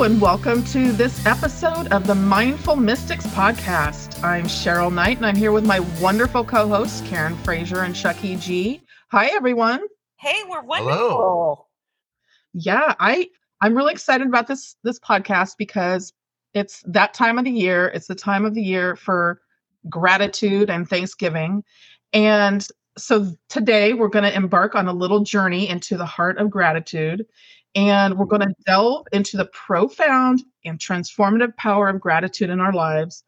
Hello, and welcome to this episode of the Mindful Mystics podcast. I'm Cheryl Knight, and I'm here with my wonderful co hosts, Karen Frazier and Chuckie G. Hi, everyone. Hey, we're wonderful. Hello. Yeah, I I'm really excited about this this podcast because it's that time of the year. It's the time of the year for gratitude and Thanksgiving. And so today we're going to embark on a little journey into the heart of gratitude. And we're going to delve into the profound and transformative power of gratitude in our lives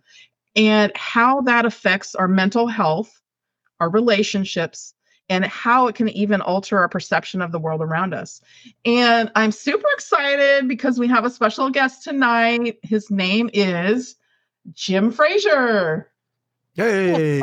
and how that affects our mental health, our relationships, and how it can even alter our perception of the world around us. And I'm super excited because we have a special guest tonight. His name is Jim Frazier. Hey.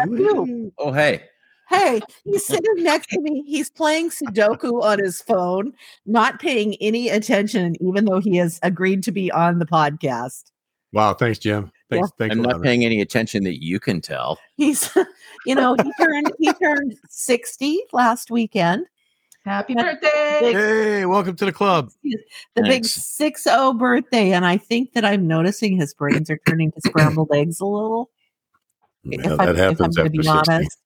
Oh, hey. Hey, he's sitting next to me. He's playing Sudoku on his phone, not paying any attention, even though he has agreed to be on the podcast. Wow. Thanks, Jim. Thanks. Thanks. I'm not paying any attention that you can tell. He's, you know, he turned he turned 60 last weekend. Happy Big- birthday. Hey, welcome to the club. The big Thanks. 6 0 birthday. And I think that I'm noticing his brains are turning to scrambled eggs a little. Yeah, if I'm, that if I'm going to after be 60. honest.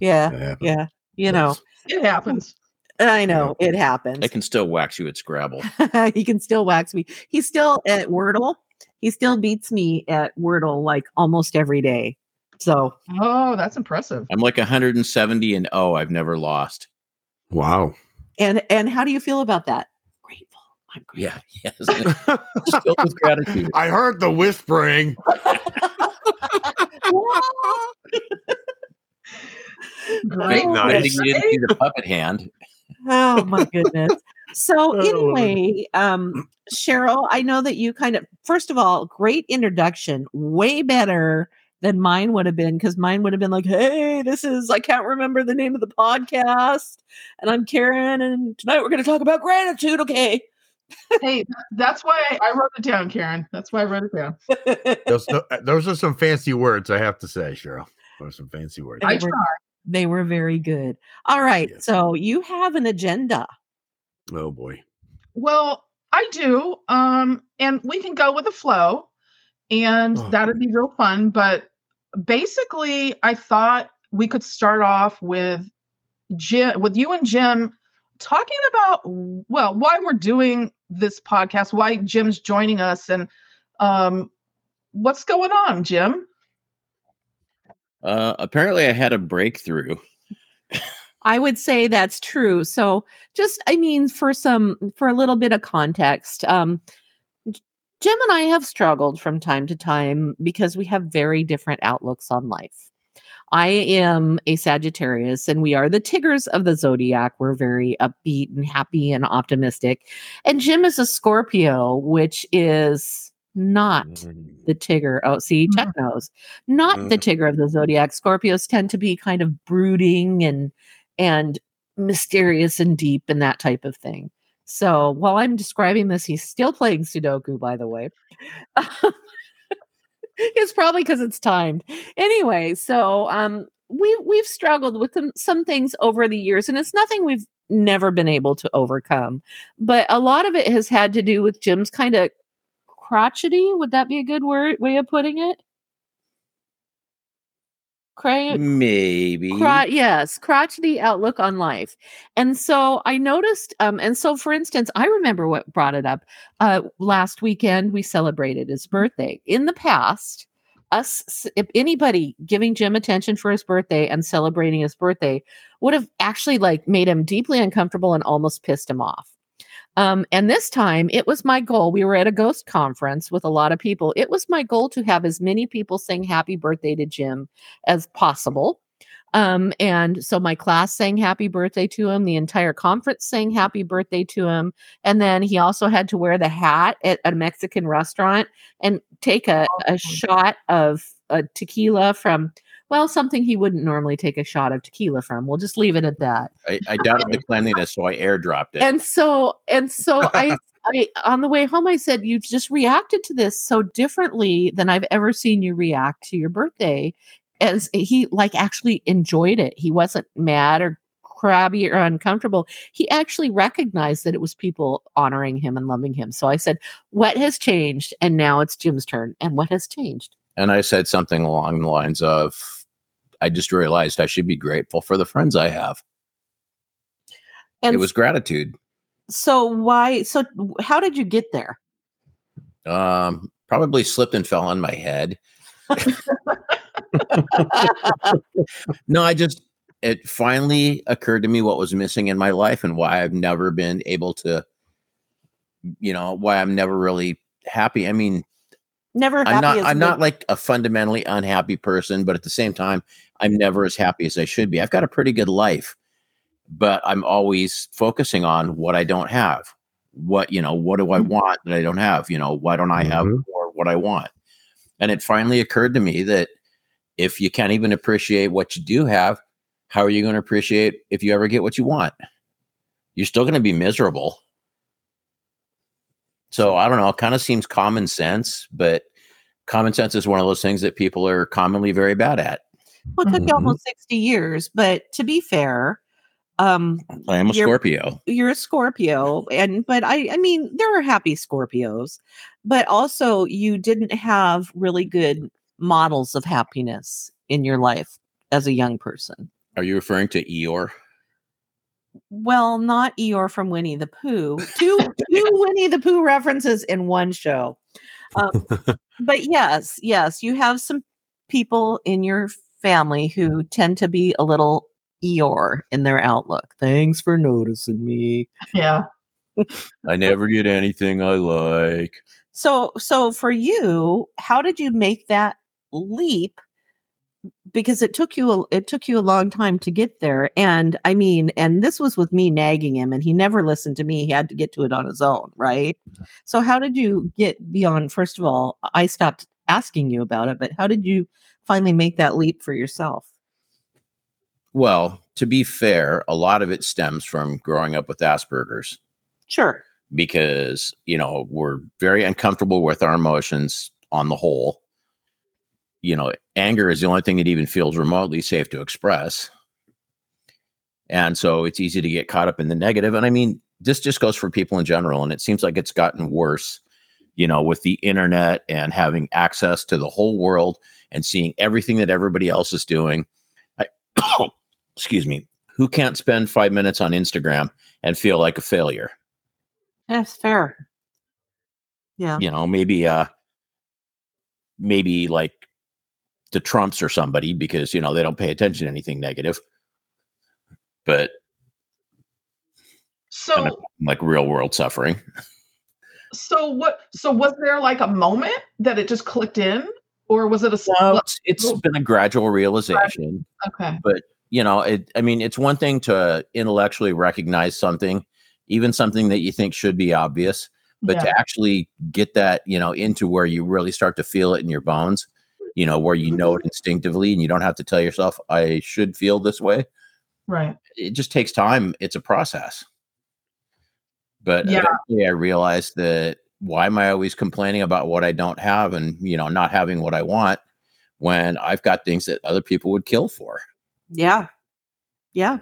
Yeah. Yeah. You know, It happens. I know it happens. I can still wax you at Scrabble. he can still wax me. He's still at Wordle. He still beats me at Wordle like almost every day. So Oh, that's impressive. I'm like 170 and oh, I've never lost. Wow. and and how do you feel about that? Grateful. I'm grateful. Yeah. Yes. Filled with gratitude. I heard the whispering. Great. Oh, I Nice. think you didn't see the puppet hand. oh my goodness. So anyway, um, Cheryl, I know that you kind of first of all, great introduction, way better than mine would have been because mine would have been like, "Hey, this is I can't remember the name of the podcast, and I'm Karen, and tonight we're going to talk about gratitude." Okay. Hey, that's why I, I wrote it down, Karen. That's why I wrote it down. Those, those are some fancy words, I have to say, Cheryl. Those are some fancy words. I try. They were very good. All right. Yes. So you have an agenda. Oh, boy. Well, I do. Um, and we can go with the flow, and Oh. that'd be real fun. But basically, I thought we could start off with Jim, with you and Jim talking about well, why we're doing this podcast, why Jim's joining us, and um, what's going on, Jim. Uh, apparently, I had a breakthrough. I would say that's true. So just I mean for some for a little bit of context, um Jim and I have struggled from time to time because we have very different outlooks on life. I am a Sagittarius and we are the Tiggers of the zodiac. We're very upbeat and happy and optimistic. And Jim is a Scorpio, which is not the mm. Tigger. Oh, see, Chuck knows. Mm. Not the mm. Tigger of the zodiac. Scorpios tend to be kind of brooding and and mysterious and deep and that type of thing. So while I'm describing this, he's still playing Sudoku, by the way. it's probably because it's timed. Anyway, so um we we've struggled with some, some things over the years, and it's nothing we've never been able to overcome. But a lot of it has had to do with Jim's kind of crotchety. Would that be a good word way of putting it? Cra- Maybe. Cro- yes, crotchety outlook on life. And so I noticed, um, and so for instance, I remember what brought it up. Uh, last weekend, we celebrated his birthday. In the past, us, if anybody giving Jim attention for his birthday and celebrating his birthday would have actually like made him deeply uncomfortable and almost pissed him off. Um, and this time it was my goal. We were at a ghost conference with a lot of people. It was my goal to have as many people sing happy birthday to Jim as possible. Um, and so my class sang happy birthday to him. The entire conference sang happy birthday to him. And then he also had to wear the hat at a Mexican restaurant and take a, a shot of uh, tequila from, well, something he wouldn't normally take a shot of tequila from. We'll just leave it at that. I, I doubted the cleanliness, so I airdropped it. And so, and so I, I, on the way home, I said, "You've just reacted to this so differently than I've ever seen you react to your birthday. As he like actually enjoyed it. He wasn't mad or crabby or uncomfortable, he actually recognized that it was people honoring him and loving him. So I said, What has changed? And now it's Jim's turn. And what has changed? And I said something along the lines of, I just realized I should be grateful for the friends I have. And it was gratitude. so why so how did you get there? Um, probably slipped and fell on my head. no, I just it finally occurred to me what was missing in my life and why I've never been able to, you know, why I'm never really happy. I mean, Never I'm not I'm good- not like a fundamentally unhappy person, but at the same time, I'm never as happy as I should be. I've got a pretty good life, but I'm always focusing on what I don't have. What, you know, what do I Mhm. want that I don't have? You know, why don't I have Mhm. more what I want? And it finally occurred to me that if you can't even appreciate what you do have, how are you going to appreciate if you ever get what you want? You're still going to be miserable. So I don't know, it kind of seems common sense, but common sense is one of those things that people are commonly very bad at. Well, it took you Mhm. almost 60 years, but to be fair, um I am a You're- Scorpio. you're a Scorpio and but I I mean there are happy Scorpios, but also you didn't have really good models of happiness in your life as a young person. Are you referring to Eeyore? Well, not Eeyore from Winnie the Pooh. Two two Winnie the Pooh references in one show. Um, but yes, yes, you have some people in your family who tend to be a little Eeyore in their outlook. Thanks for noticing me. Yeah. I never get anything I like. So so for you, how did you make that leap? Because it took you a, it took you a long time to get there. And I mean, and this was with me nagging him and he never listened to me. He had to get to it on his own, right? So how did you get beyond first of all, I stopped asking you about it, but how did you finally make that leap for yourself? Well, to be fair, a lot of it stems from growing up with Asperger's Sure. because, you know, we're very uncomfortable with our emotions on the whole. You know, anger is the only thing that even feels remotely safe to express. And so it's easy to get caught up in the negative. And I mean, this just goes for people in general. And it seems like it's gotten worse, you know, with the internet and having access to the whole world and seeing everything that everybody else is doing. I, excuse me. Who can't spend five minutes on Instagram and feel like a failure? That's fair. Yeah. you know maybe uh maybe like the trumps or somebody because you know they don't pay attention to anything negative but So kind of like real world suffering so what so was there like a moment that it just clicked in or was it a no, it's, it's oh. been a gradual realization okay But you know it i mean it's one thing to intellectually recognize something even something that you think should be obvious but yeah. to actually get that you know into where you really start to feel it in your bones you know where you know it mm-hmm. instinctively and you don't have to tell yourself i should feel this way right it just takes time. It's a process. But Yeah. I realized that why am I always complaining about what I don't have and you know not having what I want when I've got things that other people would kill for? Yeah. Yeah.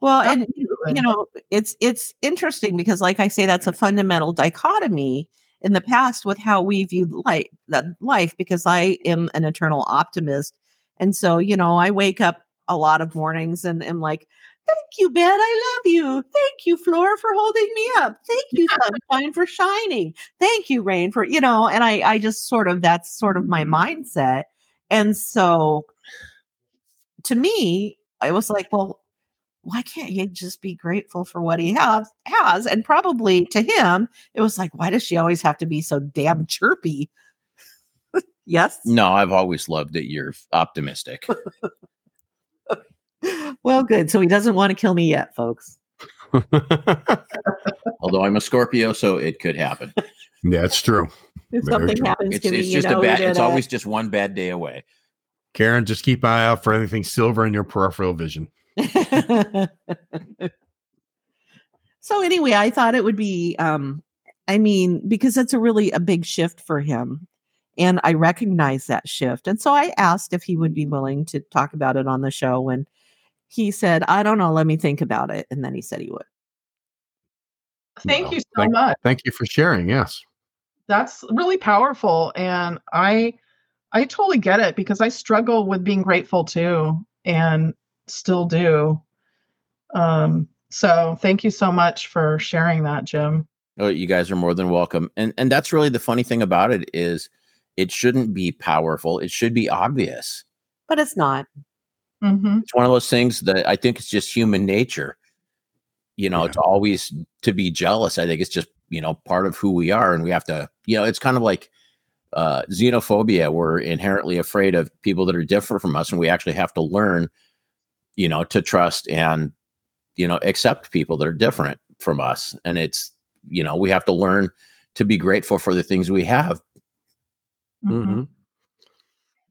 Well, and you know, it's it's interesting because like I say that's a fundamental dichotomy in the past with how we viewed life that life because I am an eternal optimist. And so, you know, I wake up a lot of mornings and am like, Thank you, Ben. I love you. Thank you, Flora, for holding me up. Thank you, sunshine, for shining. Thank you, rain, for you know, and I I just sort of that's sort of my mm-hmm. mindset. And so to me, I was like, well, why can't you just be grateful for what he has has? And probably to him, it was like, why does she always have to be so damn chirpy? yes. No, I've always loved that you're optimistic. Well, good. So he doesn't want to kill me yet, folks. Although I'm a Scorpio, so it could happen. That's true. If Very something true. happens It's, to me, it's you just know, a bad. It's it. always just one bad day away. Karen, just keep an eye out for anything silver in your peripheral vision. so anyway, I thought it would be um I mean, because that's a really a big shift for him. And I recognize that shift. And so I asked if he would be willing to talk about it on the show and he said, I don't know, let me think about it. And then he said he would. Thank Well, you so thank- much. Thank you for sharing. Yes. That's really powerful. And I I totally get it because I struggle with being grateful too and still do. Um, so thank you so much for sharing that, Jim. Oh, you guys are more than welcome. And and that's really the funny thing about it is it shouldn't be powerful. It should be obvious. But it's not. Hmm It's one of those things that I think it's just human nature. You know, Yeah. to always to be jealous. I think it's just, you know, part of who we are. And we have to, you know, it's kind of like uh xenophobia. We're inherently afraid of people that are different from us. And we actually have to learn, you know, to trust and, you know, accept people that are different from us. And it's, you know, we have to learn to be grateful for the things we have. hmm Mhm.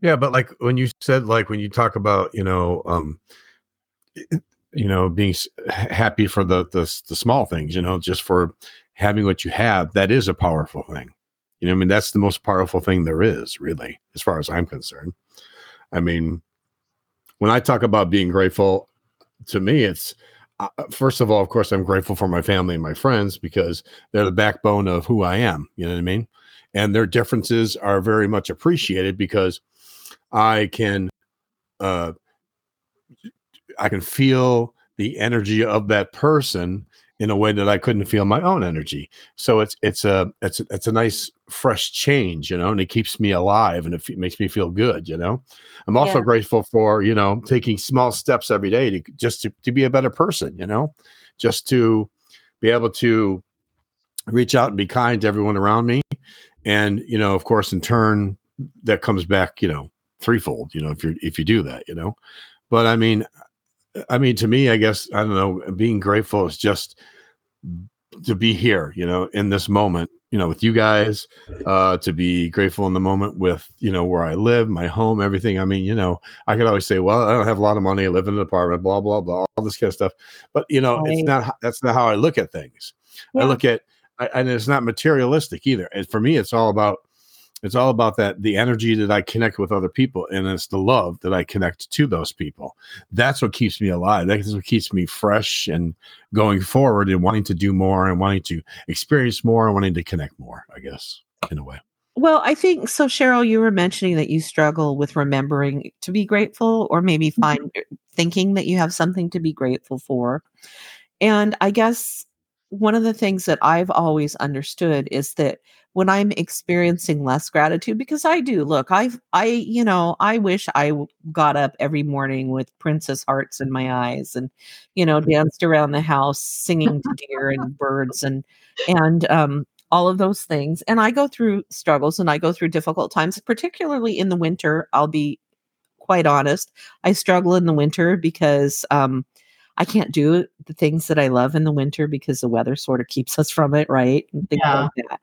Yeah, but like when you said, like when you talk about, you know, um, you know, being happy for the, the the small things, you know, just for having what you have, that is a powerful thing. You know, I mean, that's the most powerful thing there is, really, as far as I'm concerned. I mean, when I talk about being grateful, to me, it's uh, first of all, of course, I'm grateful for my family and my friends because they're the backbone of who I am. You know what I mean? and their differences are very much appreciated because I can uh I can feel the energy of that person in a way that I couldn't feel my own energy. So it's it's a it's a, it's a nice fresh change, you know, and it keeps me alive and it f- makes me feel good, you know. I'm also Yeah. grateful for, you know, taking small steps every day to just to, to be a better person, you know, just to be able to reach out and be kind to everyone around me and you know of course in turn that comes back you know threefold you know if you're if you do that you know? But i mean i mean to me i guess i don't know being grateful is just to be here you know in this moment you know with you guys uh to be grateful in the moment with you know where i live my home everything. I mean you know i could always say well i don't have a lot of money i live in an apartment blah blah blah all this kind of stuff. But you know it's not that's not how i look at things. I look at I, and it's not materialistic either. And for me, it's all about it's all about that the energy that I connect with other people, and it's the love that I connect to those people. That's what keeps me alive. That's what keeps me fresh and going forward and wanting to do more and wanting to experience more and wanting to connect more. I guess in a way. Well, I think so, Cheryl. You were mentioning that you struggle with remembering to be grateful, or maybe mm-hmm. find thinking that you have something to be grateful for. And I guess one of the things that I've always understood is that when I'm experiencing less gratitude, because I do look, I've, I, you know, I wish I got up every morning with princess hearts in my eyes and, you know, danced around the house singing to deer and birds and, and, um, all of those things. And I go through struggles and I go through difficult times, particularly in the winter. I'll be quite honest. I struggle in the winter because um, I can't do the things that I love in the winter because the weather sort of keeps us from it, right? And things Yeah. like that.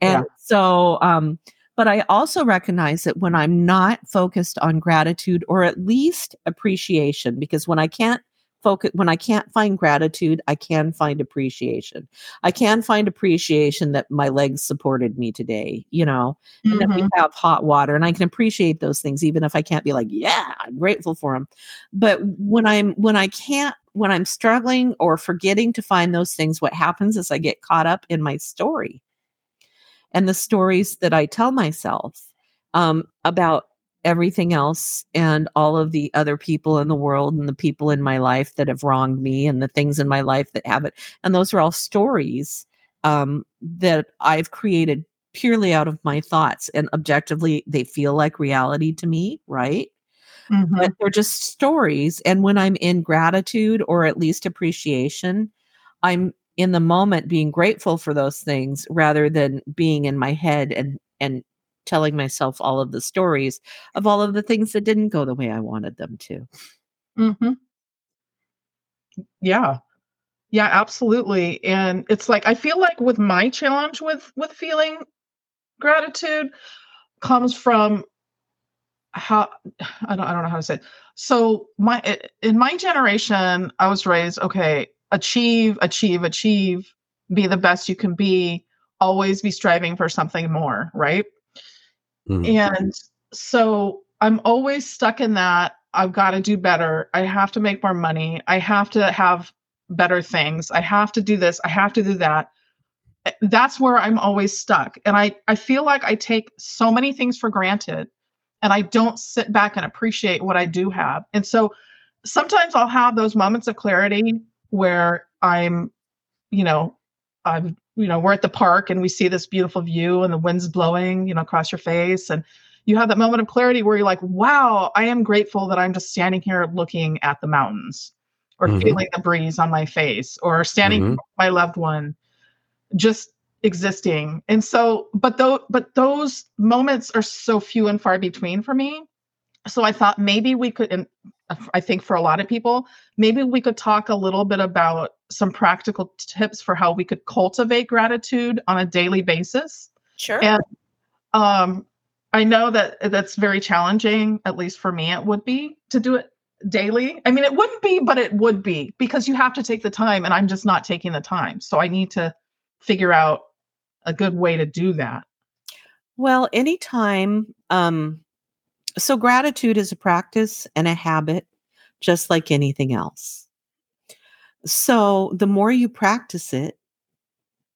And so, um, but I also recognize that when I'm not focused on gratitude or at least appreciation, because when I can't focus, when I can't find gratitude, I can find appreciation. I can find appreciation that my legs supported me today, you know, and that we Mhm. have hot water and I can appreciate those things even if I can't be like, yeah, I'm grateful for them. But when I'm when I can't when I'm struggling or forgetting to find those things, what happens is I get caught up in my story and the stories that I tell myself um, about everything else and all of the other people in the world and the people in my life that have wronged me and the things in my life that haven't. And those are all stories um, that I've created purely out of my thoughts. And objectively, they feel like reality to me, right? Mhm. but they're just stories. And when I'm in gratitude or at least appreciation, I'm in the moment being grateful for those things rather than being in my head and and telling myself all of the stories of all of the things that didn't go the way I wanted them to. Mhm. Yeah. Yeah, absolutely. And it's like I feel like with my challenge with with feeling gratitude comes from how I don't I don't know how to say it. So my in my generation, I was raised okay, achieve, achieve, achieve, be the best you can be, always be striving for something more, right? Mhm. And so I'm always stuck in that I've got to do better. I have to make more money. I have to have better things. I have to do this. I have to do that. Eh, that's where I'm always stuck. And I, I feel like I take so many things for granted and I don't sit back and appreciate what I do have. And so sometimes I'll have those moments of clarity where I'm, you know, I'm, you know, we're at the park and we see this beautiful view and the wind's blowing, you know, across your face. And you have that moment of clarity where you're like, wow, I am grateful that I'm just standing here looking at the mountains or mm-hmm. feeling the breeze on my face or standing mm-hmm. with my loved one, just existing. And so, but though, but those moments are so few and far between for me. So I thought maybe we could, and I think for a lot of people, maybe we could talk a little bit about some practical tips for how we could cultivate gratitude on a daily basis. Sure. And um, I know that that's very challenging, at least for me, it would be to do it daily. I mean, it wouldn't be, but it would be because you have to take the time, and I'm just not taking the time. So I need to figure out a good way to do that. Well, anytime um, so, gratitude is a practice and a habit, just like anything else. So, the more you practice it,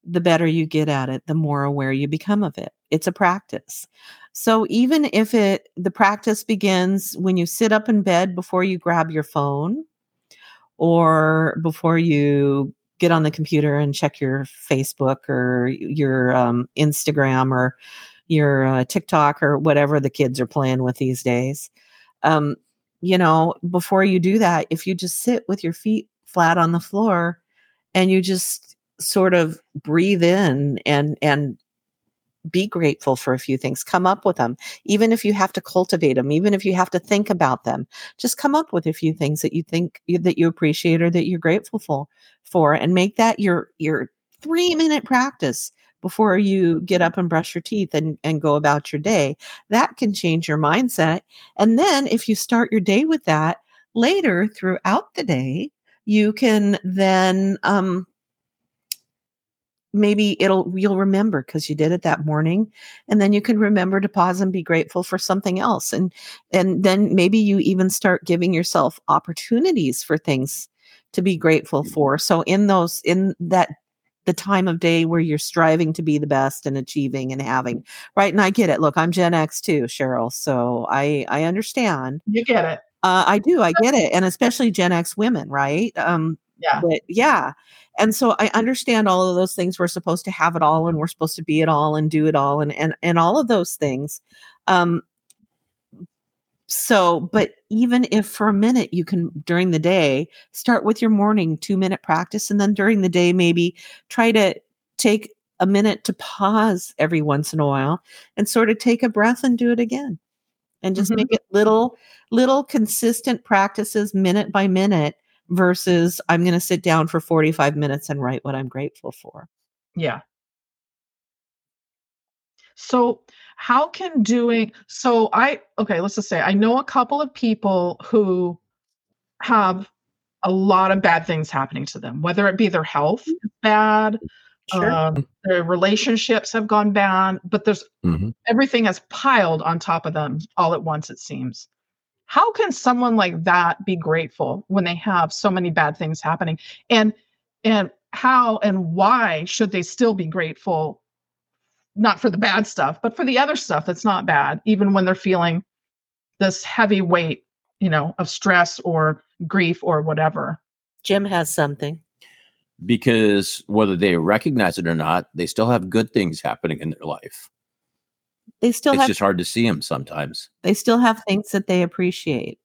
the better you get at it, the more aware you become of it. It's a practice. So, even if it the practice begins when you sit up in bed before you grab your phone or before you get on the computer and check your Facebook or your um, Instagram or your uh, TikTok or whatever the kids are playing with these days. Um, you know, before you do that, if you just sit with your feet flat on the floor and you just sort of breathe in and and be grateful for a few things come up with them even if you have to cultivate them even if you have to think about them just come up with a few things that you think that you appreciate or that you're grateful for for and make that your your 3 minute practice before you get up and brush your teeth and, and go about your day. That can change your mindset. And then if you start your day with that later throughout the day, you can then um, maybe it'll you'll remember because you did it that morning and then you can remember to pause and be grateful for something else and and then maybe you even start giving yourself opportunities for things to be grateful for. So in those in that the time of day where you're striving to be the best and achieving and having right and i get it. Look i'm gen x too cheryl so i i understand. You get it uh, i do i get it and especially gen x women right? Um yeah. but yeah and so i understand all of those things we're supposed to have it all and we're supposed to be it all and do it all and and, and all of those things um so, but even if for a minute you can during the day start with your morning two minute practice, and then during the day, maybe try to take a minute to pause every once in a while and sort of take a breath and do it again and just mm-hmm. make it little, little consistent practices minute by minute versus I'm going to sit down for 45 minutes and write what I'm grateful for. Yeah. So, how can doing so I okay, let's just say I know a couple of people who have a lot of bad things happening to them, whether it be their health bad, sure. um, their relationships have gone bad, but there's mm-hmm. everything has piled on top of them all at once, it seems. How can someone like that be grateful when they have so many bad things happening? And and how and why should they still be grateful not for the bad stuff, but for the other stuff that's not bad, even when they're feeling this heavy weight, you know, of stress or grief or whatever. Jim has something. Because whether they recognize it or not, they still have good things happening in their life. They still it's have, just hard to see them sometimes. They still have things that they appreciate,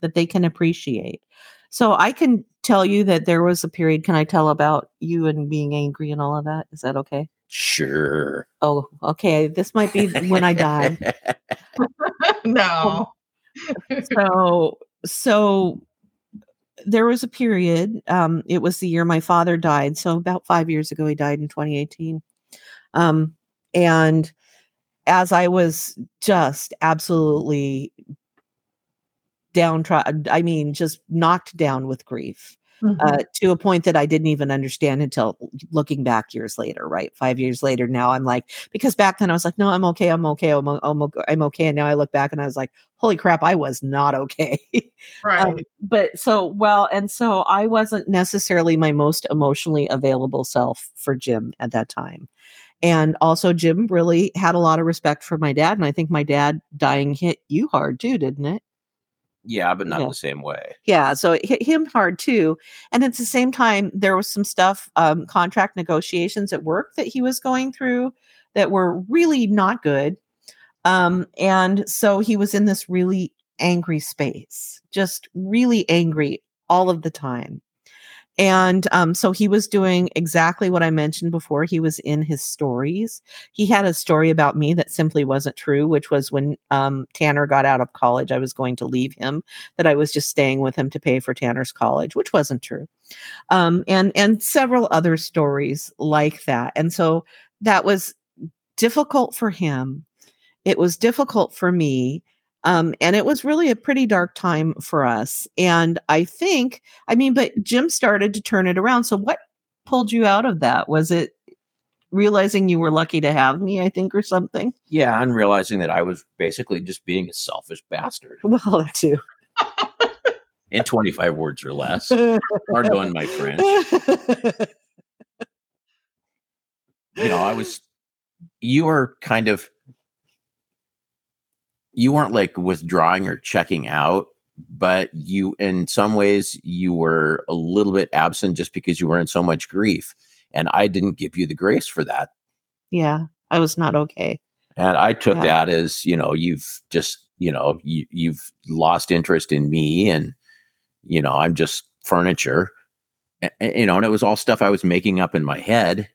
that they can appreciate. So I can tell you that there was a period. Can I tell about you and being angry and all of that? Is that okay? Sure. Oh, okay. This might be when I die. no. so, so there was a period. Um, it was the year my father died. So about five years ago, he died in 2018. Um, and as I was just absolutely downtrodden, I mean, just knocked down with grief. Mhm. uh, to a point that I didn't even understand until looking back years later, right? Five years later, now I'm like, because back then I was like, no, I'm okay, I'm okay, I'm, I'm, I'm okay. And now I look back and I was like, holy crap, I was not okay. right. um, but so, well, and so I wasn't necessarily my most emotionally available self for Jim at that time. And also, Jim really had a lot of respect for my dad. And I think my dad dying hit you hard too, didn't it? Yeah, but not Yeah. the same way. Yeah, so it hit him hard too. And at the same time, there was some stuff, um, contract negotiations at work that he was going through that were really not good. Um, and so he was in this really angry space, just really angry all of the time. And um, so he was doing exactly what I mentioned before. He was in his stories. He had a story about me that simply wasn't true, which was when um, Tanner got out of college, I was going to leave him that I was just staying with him to pay for Tanner's college, which wasn't true. Um, and and several other stories like that. And so that was difficult for him. It was difficult for me. Um, and it was really a pretty dark time for us. And I think, I mean, but Jim started to turn it around. So what pulled you out of that? Was it realizing you were lucky to have me, I think, or something? Yeah, and realizing that I was basically just being a selfish bastard Well, that too. in 25 words or less. Hard Pardon my French. You know, I was, you were kind of, you weren't like withdrawing or checking out, but you, in some ways, you were a little bit absent just because you were in so much grief. And I didn't give you the grace for that. yeah, I was not okay. And I took Yeah. that as, you know, you've just, you know, you, you've lost interest in me and, you know, I'm just furniture. A- a- you know, and it was all stuff I was making up in my head,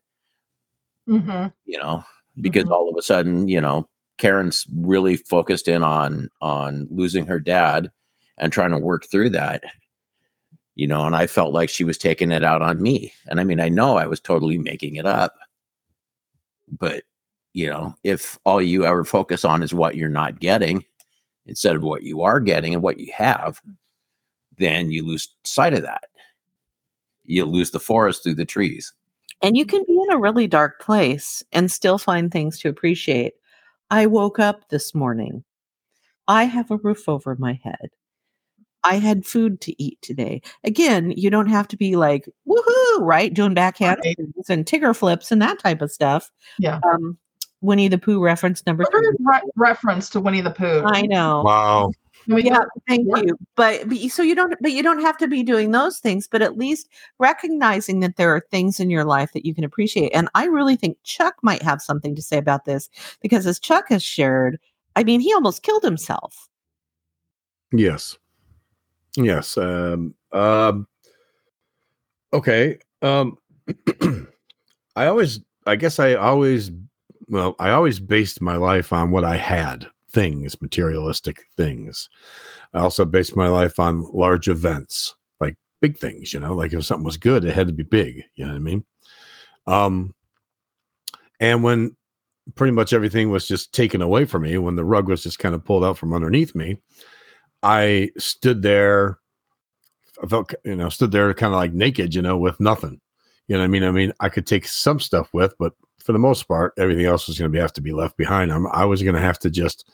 Mhm. you know, because Mhm. all of a sudden, you know, Karen's really focused in on on losing her dad and trying to work through that. You know, and I felt like she was taking it out on me. And I mean, I know I was totally making it up. But, you know, if all you ever focus on is what you're not getting instead of what you are getting and what you have, then you lose sight of that. You lose the forest through the trees. And you can be in a really dark place and still find things to appreciate. I woke up this morning. I have a roof over my head. I had food to eat today. Again, you don't have to be like, woohoo, right? Doing backhand Right. and Tigger flips and that type of stuff. Yeah. Um, Winnie the Pooh reference number three. re- reference to Winnie the Pooh? I know. Wow. I mean, yeah thank work. you but, but so you don't but you don't have to be doing those things but at least recognizing that there are things in your life that you can appreciate and i really think chuck might have something to say about this because as chuck has shared i mean he almost killed himself Yes. Yes. Um, um, okay. Um, I always, I guess I always, well, I always based my life on what I had things, materialistic things. I also based my life on large events, like big things, you know, like if something was good, it had to be big. You know what I mean? Um, and when pretty much everything was just taken away from me, when the rug was just kind of pulled out from underneath me, I stood there. I felt, you know, stood there kind of like naked, you know, with nothing. You know what I mean? I mean, I could take some stuff with, but for the most part, everything else was going to have to be left behind. I'm, I was going to have to just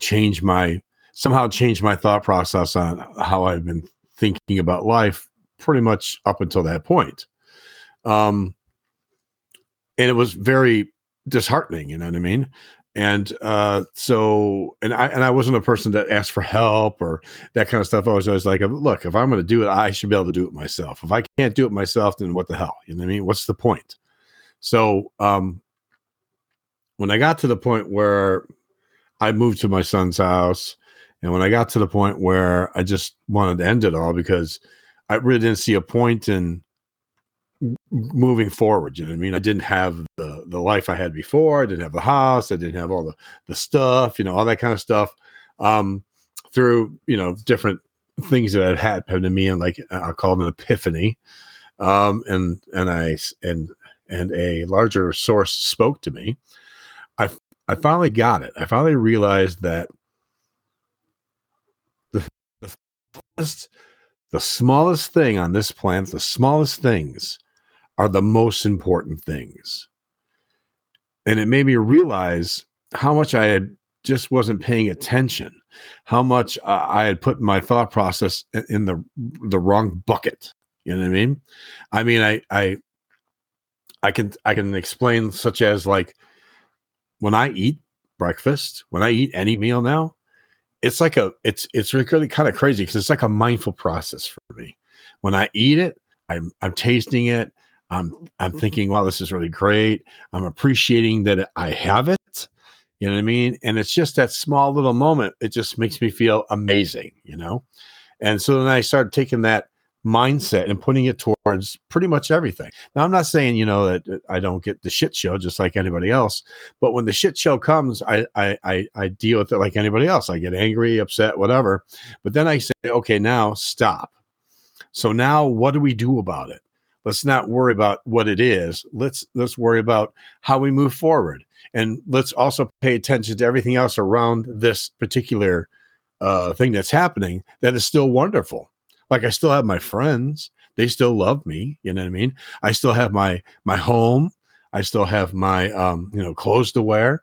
change my somehow change my thought process on how I've been thinking about life pretty much up until that point. Um, and it was very disheartening, you know what I mean? And uh, so, and I and I wasn't a person that asked for help or that kind of stuff. I was always like, look, if I'm going to do it, I should be able to do it myself. If I can't do it myself, then what the hell? You know what I mean? What's the point? So, um, when I got to the point where I moved to my son's house, and when I got to the point where I just wanted to end it all because I really didn't see a point in moving forward. You know what I mean? I didn't have the the life I had before. I didn't have the house. I didn't have all the the stuff. You know, all that kind of stuff. Um, through you know different things that had happened to me, and like I called an epiphany. Um, and and I and and a larger source spoke to me. I I finally got it. I finally realized that the the fullest the smallest thing on this planet, the smallest things are the most important things. And it made me realize how much I had just wasn't paying attention, how much uh, I had put my thought process in the the wrong bucket. You know what I mean? I mean, I I I can I can explain such as like when I eat breakfast, when I eat any meal now, it's like a it's it's really kind of crazy because it's like a mindful process for me. When I eat it, I'm I'm tasting it. I'm I'm mm-hmm. thinking, wow, this is really great. I'm appreciating that I have it. You know what I mean? And it's just that small little moment. It just makes me feel amazing, you know? And so then I started taking that mindset and putting it towards pretty much everything. Now, I'm not saying, you know, that I don't get the shit show just like anybody else, but when the shit show comes, I, I, I, I deal with it like anybody else. I get angry, upset, whatever. But then I say, okay, now stop. So now what do we do about it? Let's not worry about what it is. Let's, let's worry about how we move forward. And let's also pay attention to everything else around this particular uh, thing that's happening that is still wonderful like I still have my friends. They still love me. You know what I mean? I still have my my home. I still have my um, you know, clothes to wear.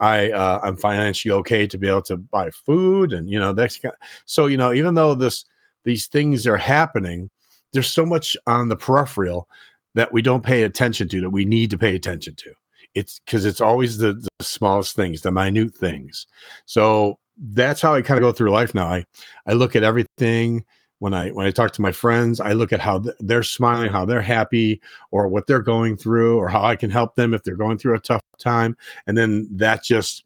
I uh, I'm financially okay to be able to buy food and you know that's kind of, so you know even though this these things are happening, there's so much on the peripheral that we don't pay attention to that we need to pay attention to. It's because it's always the, the smallest things, the minute things. So that's how I kind of go through life now. I I look at everything when I when I talk to my friends, I look at how they're smiling, how they're happy, or what they're going through, or how I can help them if they're going through a tough time, and then that just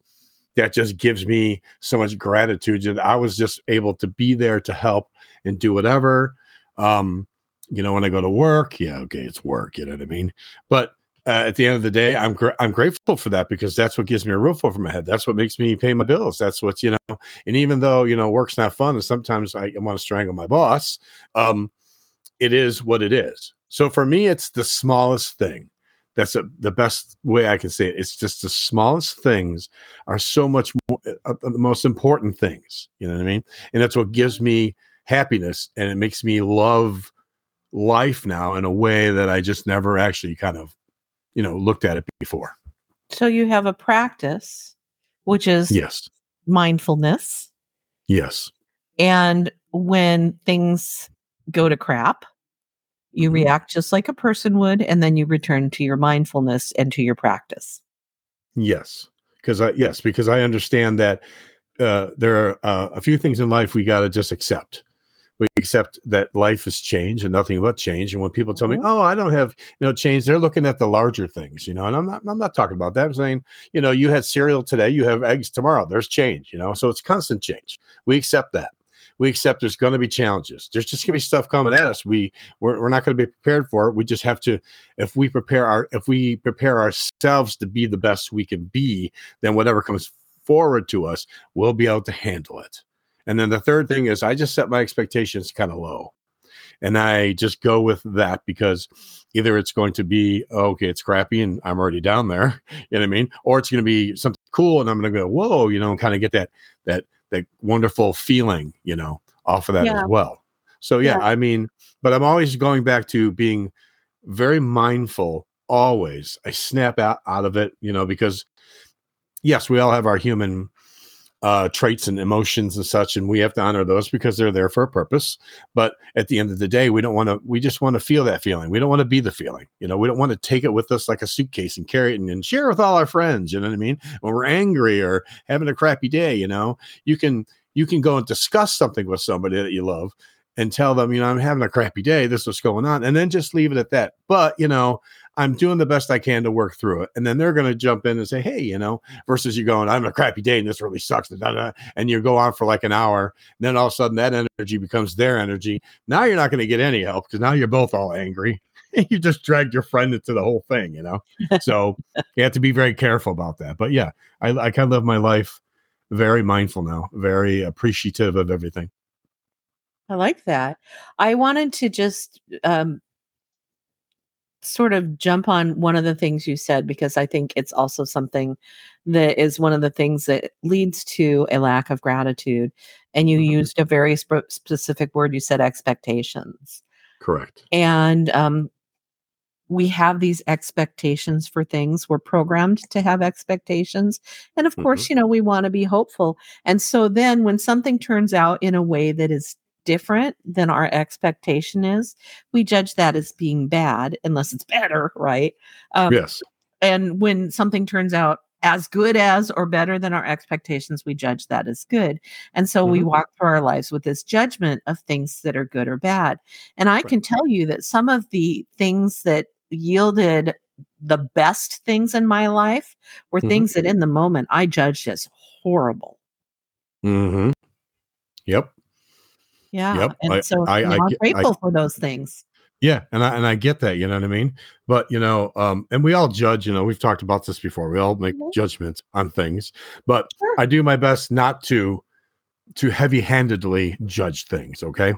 that just gives me so much gratitude that I was just able to be there to help and do whatever. Um, you know, when I go to work, yeah, okay, it's work, you know what I mean. But uh, at the end of the day, I'm gr- I'm grateful for that because that's what gives me a roof over my head. That's what makes me pay my bills. That's what you know. And even though you know work's not fun, and sometimes I want to strangle my boss, um, it is what it is. So for me, it's the smallest thing. That's a, the best way I can say it. It's just the smallest things are so much more uh, uh the most important things. You know what I mean? And that's what gives me happiness, and it makes me love life now in a way that I just never actually kind of you know looked at it before. So you have a practice which is yes. mindfulness. Yes. And when things go to crap you mm-hmm. react just like a person would and then you return to your mindfulness and to your practice. Yes. Because i yes because i understand that uh, there are uh, a few things in life we got to just accept we accept that life has changed and nothing but change. And when people tell me, mm-hmm. "Oh, I don't have you know change," they're looking at the larger things, you know. And I'm not I'm not talking about that. I'm saying, you know, you had cereal today, you have eggs tomorrow. There's change, you know. So it's constant change. We accept that. We accept there's going to be challenges. There's just going to be stuff coming at us. We we're, we're not going to be prepared for it. We just have to. If we prepare our if we prepare ourselves to be the best we can be, then whatever comes forward to us, we'll be able to handle it. And then the third thing is I just set my expectations kind of low. And I just go with that because either it's going to be, okay, it's crappy and I'm already down there, you know what I mean? Or it's going to be something cool and I'm going to go, whoa, you know, and kind of get that, that, that wonderful feeling, you know, off of that yeah. as well. So, yeah, yeah, I mean, but I'm always going back to being very mindful always. I snap out, out of it, you know, because yes, we all have our human uh, traits and emotions and such, and we have to honor those because they're there for a purpose. But at the end of the day, we don't want to. We just want to feel that feeling. We don't want to be the feeling. You know, we don't want to take it with us like a suitcase and carry it and, and share with all our friends. You know what I mean? When we're angry or having a crappy day, you know, you can you can go and discuss something with somebody that you love and tell them, you know, I'm having a crappy day. This is what's going on, and then just leave it at that. But you know, I'm doing the best I can to work through it. And then they're going to jump in and say, hey, you know, versus you going, I'm a crappy day and this really sucks. And you go on for like an hour. And then all of a sudden that energy becomes their energy. Now you're not going to get any help because now you're both all angry. you just dragged your friend into the whole thing, you know? So you have to be very careful about that. But yeah, I, I kind of live my life very mindful now, very appreciative of everything. I like that. I wanted to just um, sort of jump on one of the things you said because I think it's also something that is one of the things that leads to a lack of gratitude. And you Mhm. used a very sp- specific word. You said expectations. Correct. And um, we have these expectations for things. We're programmed to have expectations. And of course, you know, we want to be hopeful. And so then when something turns out in a way that is different than our expectation is, we judge that as being bad, unless it's better, right? Um, yes. and when something turns out as good as or better than our expectations, we judge that as good. And so we Mhm. walk through our lives with this judgment of things that are good or bad. And I Right. can tell you that some of the things that yielded the best things in my life were Mhm. things that in the moment I judged as horrible. Mm-hmm. Yep. Yeah. Yep. And I- so I- you know, I I'm get- I- grateful for those things. Yeah, and I and I get that, you know what I mean? But you know, um, and we all judge, you know, we've talked about this before. We all make Mhm. judgments on things, but Sure. I do my best not to to heavy-handedly judge things. Okay,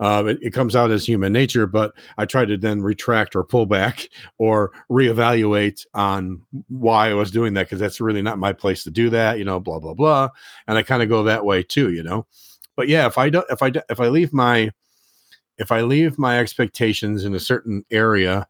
uh, it, it comes out as human nature, but I try to then retract or pull back or reevaluate on why I was doing that because that's really not my place to do that. You know, blah blah blah, and I kind of go that way too. You know, but yeah, if I don't, if I if I leave my if I leave my expectations in a certain area,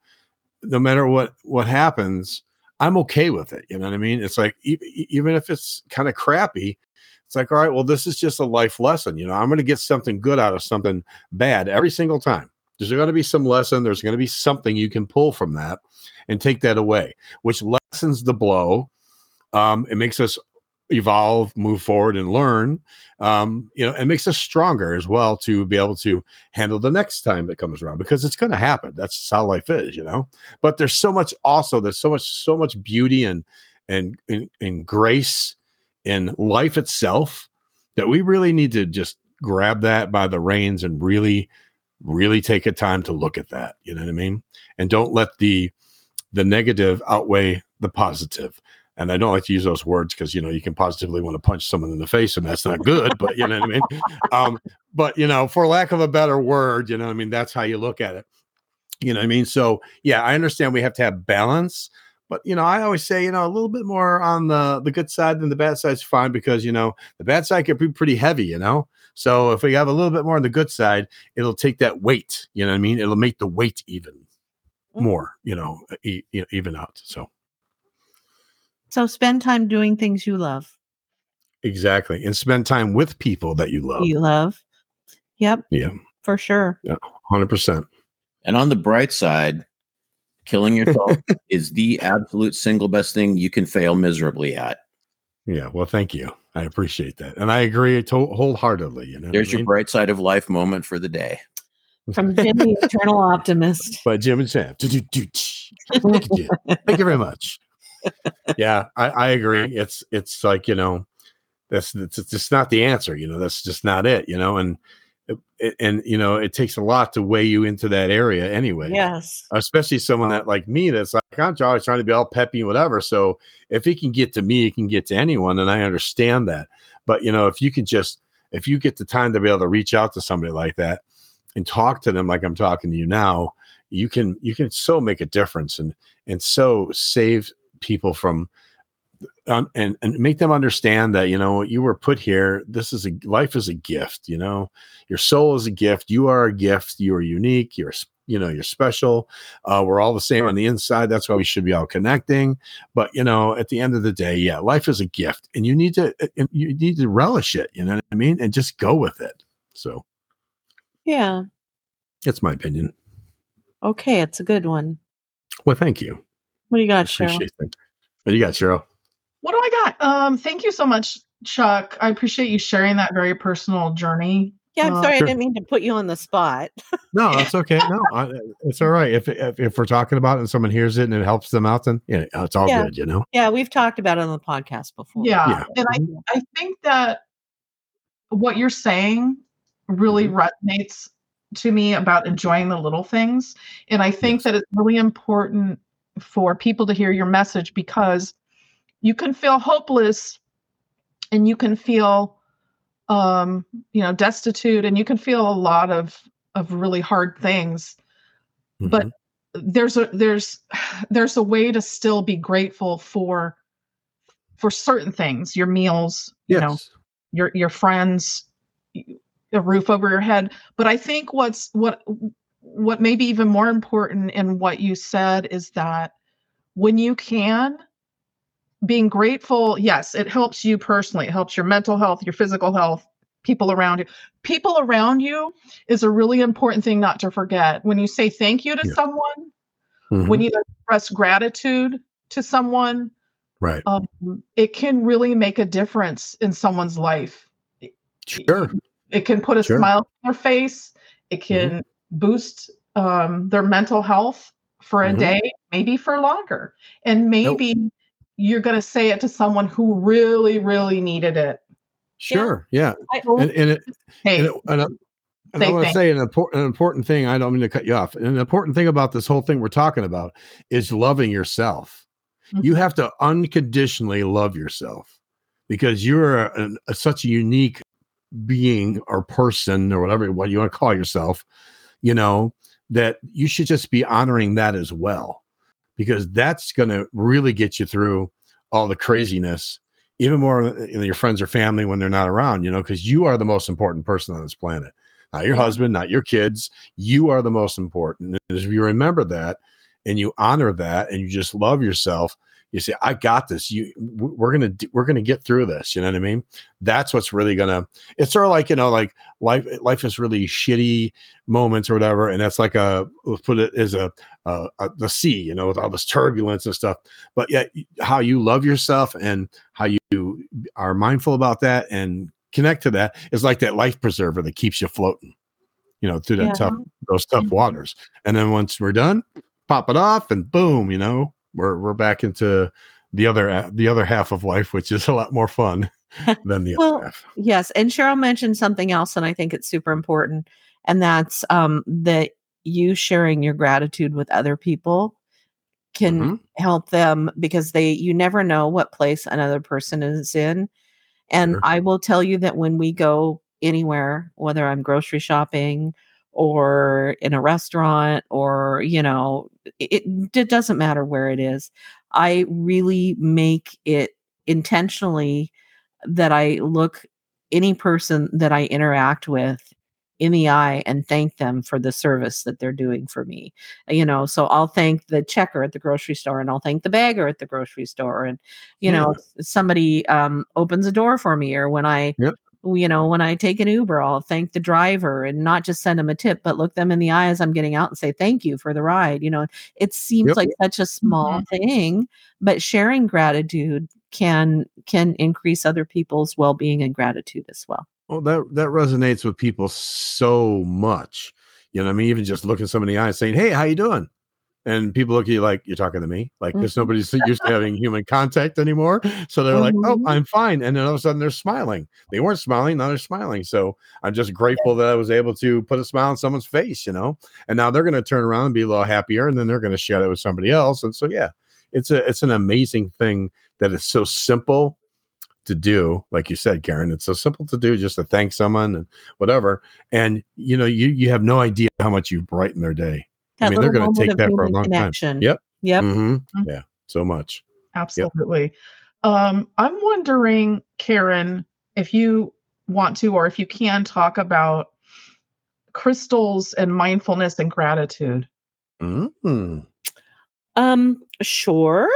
no matter what what happens, I'm okay with it. You know what I mean? It's like e- e- even if it's kind of crappy, it's like all right, well, this is just a life lesson. You know, I'm going to get something good out of something bad every single time. There's going to be some lesson. There's going to be something you can pull from that and take that away, which lessens the blow. Um, it makes us evolve, move forward, and learn. Um, you know, it makes us stronger as well to be able to handle the next time that comes around because it's going to happen. That's how life is, you know. But there's so much also. There's so much, so much beauty and and and, and grace in life itself that we really need to just grab that by the reins and really, really take a time to look at that. You know what I mean? And don't let the the negative outweigh the positive. And I don't like to use those words because you know you can positively want to punch someone in the face, and that's not good. but you know what I mean. Um, but you know, for lack of a better word, you know, I mean, that's how you look at it. You know what I mean? So yeah, I understand we have to have balance, but you know, I always say, you know, a little bit more on the the good side than the bad side is fine because you know the bad side can be pretty heavy, you know. So if we have a little bit more on the good side, it'll take that weight. You know what I mean? It'll make the weight even Mm. more, you know, e- even out. So So spend time doing things you love. exactly, and spend time with people that you love. You love. Yep. Yeah. For sure. Yeah. Hundred percent. And on the bright side, killing yourself is the absolute single best thing you can fail miserably at. Yeah. Well, thank you. I appreciate that, and I agree to- whole-heartedly. You know, There's your mean? bright side of life moment for the day. From Jim the eternal optimist. by Jim and Sam. Thank you, Jim. Thank you very much. Yeah, I, I agree. It's it's like you know, that's it's, it's just not the answer. You know, that's just not it. You know, and it, and you know, it takes a lot to weigh you into that area anyway. Yes. especially someone that like me that's like I'm always trying to be all peppy and whatever. So if he can get to me, he can get to anyone, and I understand that. But you know, if you can just if you get the time to be able to reach out to somebody like that and talk to them like I'm talking to you now, you can you can so make a difference and and so save people from um, and and make them understand that you know you were put here this is a life is a gift you know? Your soul is a gift. You are a gift. You are unique. You're you know you're special. Uh, we're all the same on the inside. That's why we should be all connecting. But you know at the end of the day yeah life is a gift and you need to you need to relish it you know what i mean? And just go with it. So Yeah. that's my opinion. Okay. It's a good one. well thank you What do you got, Cheryl? that what do you got cheryl What do I got? Um, thank you so much, Chuck. I appreciate you sharing that very personal journey. Yeah, I'm Uh, sorry. sure. I didn't mean to put you on the spot. No, that's okay. No, I, it's all right. If, if if we're talking about it and someone hears it and it helps them out, then yeah, it's all Yeah. good. You know. Yeah, we've talked about it on the podcast before. Yeah. Yeah. And I, I think that what you're saying really resonates to me about enjoying the little things. And I think Yes. that it's really important for people to hear your message because you can feel hopeless and you can feel um you know destitute and you can feel a lot of of really hard things But- Mhm. there's a there's there's a way to still be grateful for for certain things your meals you know Yes. your your friends a roof over your head but i think what's what what may be even more important in what you said is that when you can being grateful yes it helps you personally it helps your mental health your physical health people around you people around you is a really important thing not to forget when you say thank you to Yeah. someone Mhm. when you express gratitude to someone right. um, it can really make a difference in someone's life Sure. it can put a Sure. smile on their face it can boost um, their mental health for a Mhm. day maybe for longer and maybe you're going to say it to someone who really really needed it Sure. Yeah. I, And and, it, hey and, it, and, I- and I want to say an important, an important thing. I don't mean to cut you off. An important thing about this whole thing we're talking about is loving yourself. You Mhm. have to unconditionally love yourself because you're an- a- such a unique being or person or whatever what you want to call yourself. You know that you should just be honoring that as well. Because that's going to really get you through all the craziness even more uh, than your friends or family when they're not around you know because you are the most important person on this planet. Not your husband not your kids. You are the most important. And if you remember that and you honor that and you just love yourself you say i got this. You we're gonna we're gonna get through this. You know what i mean? That's what's really gonna it's sort of like you know like life life is really shitty moments or whatever and that's like a let's put it as a, a, a the sea you know with all this turbulence and stuff. But yet how you love yourself and how you are mindful about that and connect to that is like that life preserver that keeps you floating you know through that Yeah. tough those tough Mhm. waters. And then once we're done pop it off and boom you know we're we're back into the other the other half of life which is a lot more fun than the Well, other half Yes, and Cheryl mentioned something else, and I think it's super important, and that's um, that you sharing your gratitude with other people can Mhm. help them because they you never know what place another person is in, and Sure. I will tell you that when we go anywhere, whether I'm grocery shopping or in a restaurant or you know it, it doesn't matter where it is i really make it intentionally that I look any person that I interact with in the eye and thank them for the service that they're doing for me. You know, so I'll thank the checker at the grocery store and I'll thank the bagger at the grocery store and you know, somebody um opens a door for me or when I Yep. You know, when I take an Uber, I'll thank the driver and not just send them a tip, but look them in the eye as I'm getting out and say thank you for the ride. You know, it seems Yep. like such a small mm-hmm. thing, but sharing gratitude can can increase other people's well-being and gratitude as well. Well, that that resonates with people so much. You know, I mean, even just looking somebody in the eye and saying, "Hey, how you doing?" And people look at you like you're talking to me, like there's Mhm. nobody s- used to having human contact anymore. So they're like, "Oh, Mhm. I'm fine," and then all of a sudden they're smiling. They weren't smiling, now they're smiling. So I'm just grateful that I was able to put a smile on someone's face, you know. And now they're going to turn around and be a little happier, and then they're going to share it with somebody else. And so, yeah, it's a it's an amazing thing that is so simple to do like you said karen it's so simple to do just to thank someone and whatever and you know you you have no idea how much you brighten their day That mean, they're gonna moment take that for a human long time. connection. Yep. Yep. Mhm. Mhm. yeah so much Absolutely. Um, I'm wondering, Karen, if you want to or if you can talk about crystals and mindfulness and gratitude. Mm-hmm. Um, sure.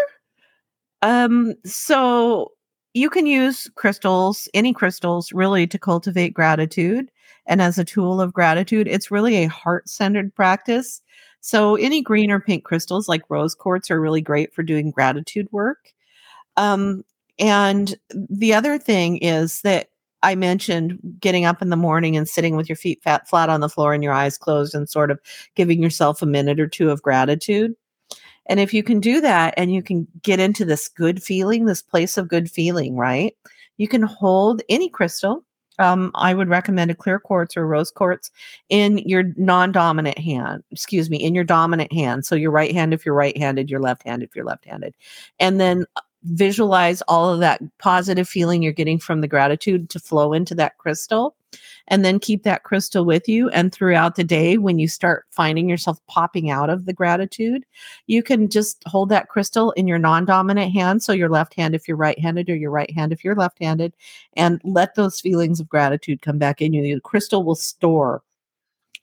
Um, so you can use crystals, any crystals, really to cultivate gratitude. And as a tool of gratitude, it's really a heart centered practice. So any green or pink crystals like rose quartz are really great for doing gratitude work. Um, and the other thing is that I mentioned getting up in the morning and sitting with your feet fat flat on the floor and your eyes closed and sort of giving yourself a minute or two of gratitude. And if you can do that and you can get into this good feeling, this place of good feeling, right? You can hold any crystal. Um, I would recommend a clear quartz or rose quartz in your non dominant hand, excuse me, in your dominant hand. So your right hand if you're right handed, your left hand if you're left handed. And then uh, visualize all of that positive feeling you're getting from the gratitude to flow into that crystal. And then keep that crystal with you. And throughout the day, when you start finding yourself popping out of the gratitude, you can just hold that crystal in your non dominant hand. So your left hand if you're right handed, or your right hand if you're left handed, and let those feelings of gratitude come back in you. The crystal will store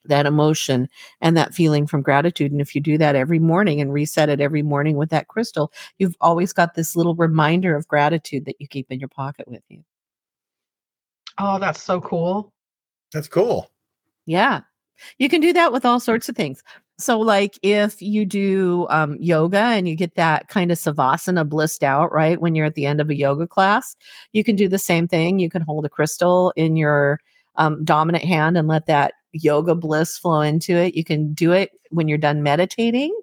that emotion and that feeling from gratitude. And if you do that every morning and reset it every morning with that crystal, you've always got this little reminder of gratitude that you keep in your pocket with you. Oh, that's so cool. That's cool. Yeah. You can do that with all sorts of things. So, like if you do um, yoga and you get that kind of savasana blissed out, right? When you're at the end of a yoga class, you can do the same thing. You can hold a crystal in your um, dominant hand and let that yoga bliss flow into it. You can do it when you're done meditating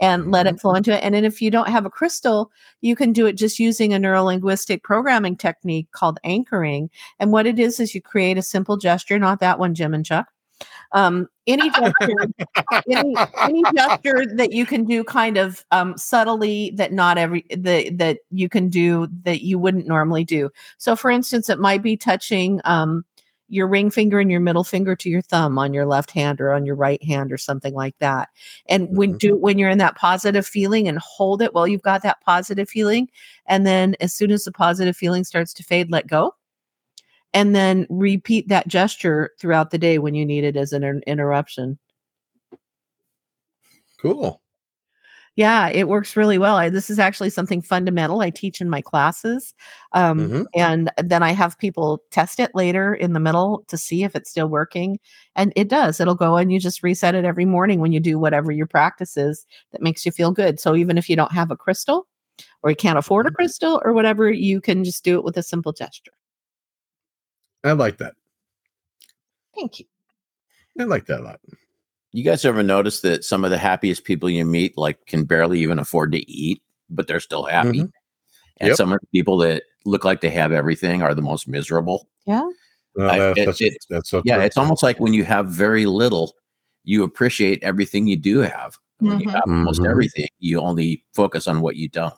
and let it flow into it. And then if you don't have a crystal, you can do it just using a neurolinguistic programming technique called anchoring. And what it is is you create a simple gesture, not that one, Jim and Chuck. Um, any gesture, any, any gesture that you can do kind of um, subtly that not every that that you can do that you wouldn't normally do. So, for instance, it might be touching um, your ring finger and your middle finger to your thumb on your left hand or on your right hand or something like that. And when Mhm. do when you're in that positive feeling and hold it while you've got that positive feeling. And then as soon as the positive feeling starts to fade, let go. And then repeat that gesture throughout the day when you need it as an in- interruption. Cool. Yeah, it works really well. I, this is actually something fundamental I teach in my classes. Um, Mhm. And then I have people test it later in the middle to see if it's still working. And it does. It'll go and you just reset it every morning when you do whatever your practice is that makes you feel good. So even if you don't have a crystal or you can't afford a Mhm. crystal or whatever, you can just do it with a simple gesture. I like that. Thank you. I like that a lot. You guys ever notice that some of the happiest people you meet like can barely even afford to eat, but they're still happy? Mhm. And Yep. some of the people that look like they have everything are the most miserable. Yeah. No, I- that's, it- that's, that's so Yeah, true. it's almost like when you have very little, you appreciate everything you do have. When you Mhm. have almost Mhm. everything, you only focus on what you don't.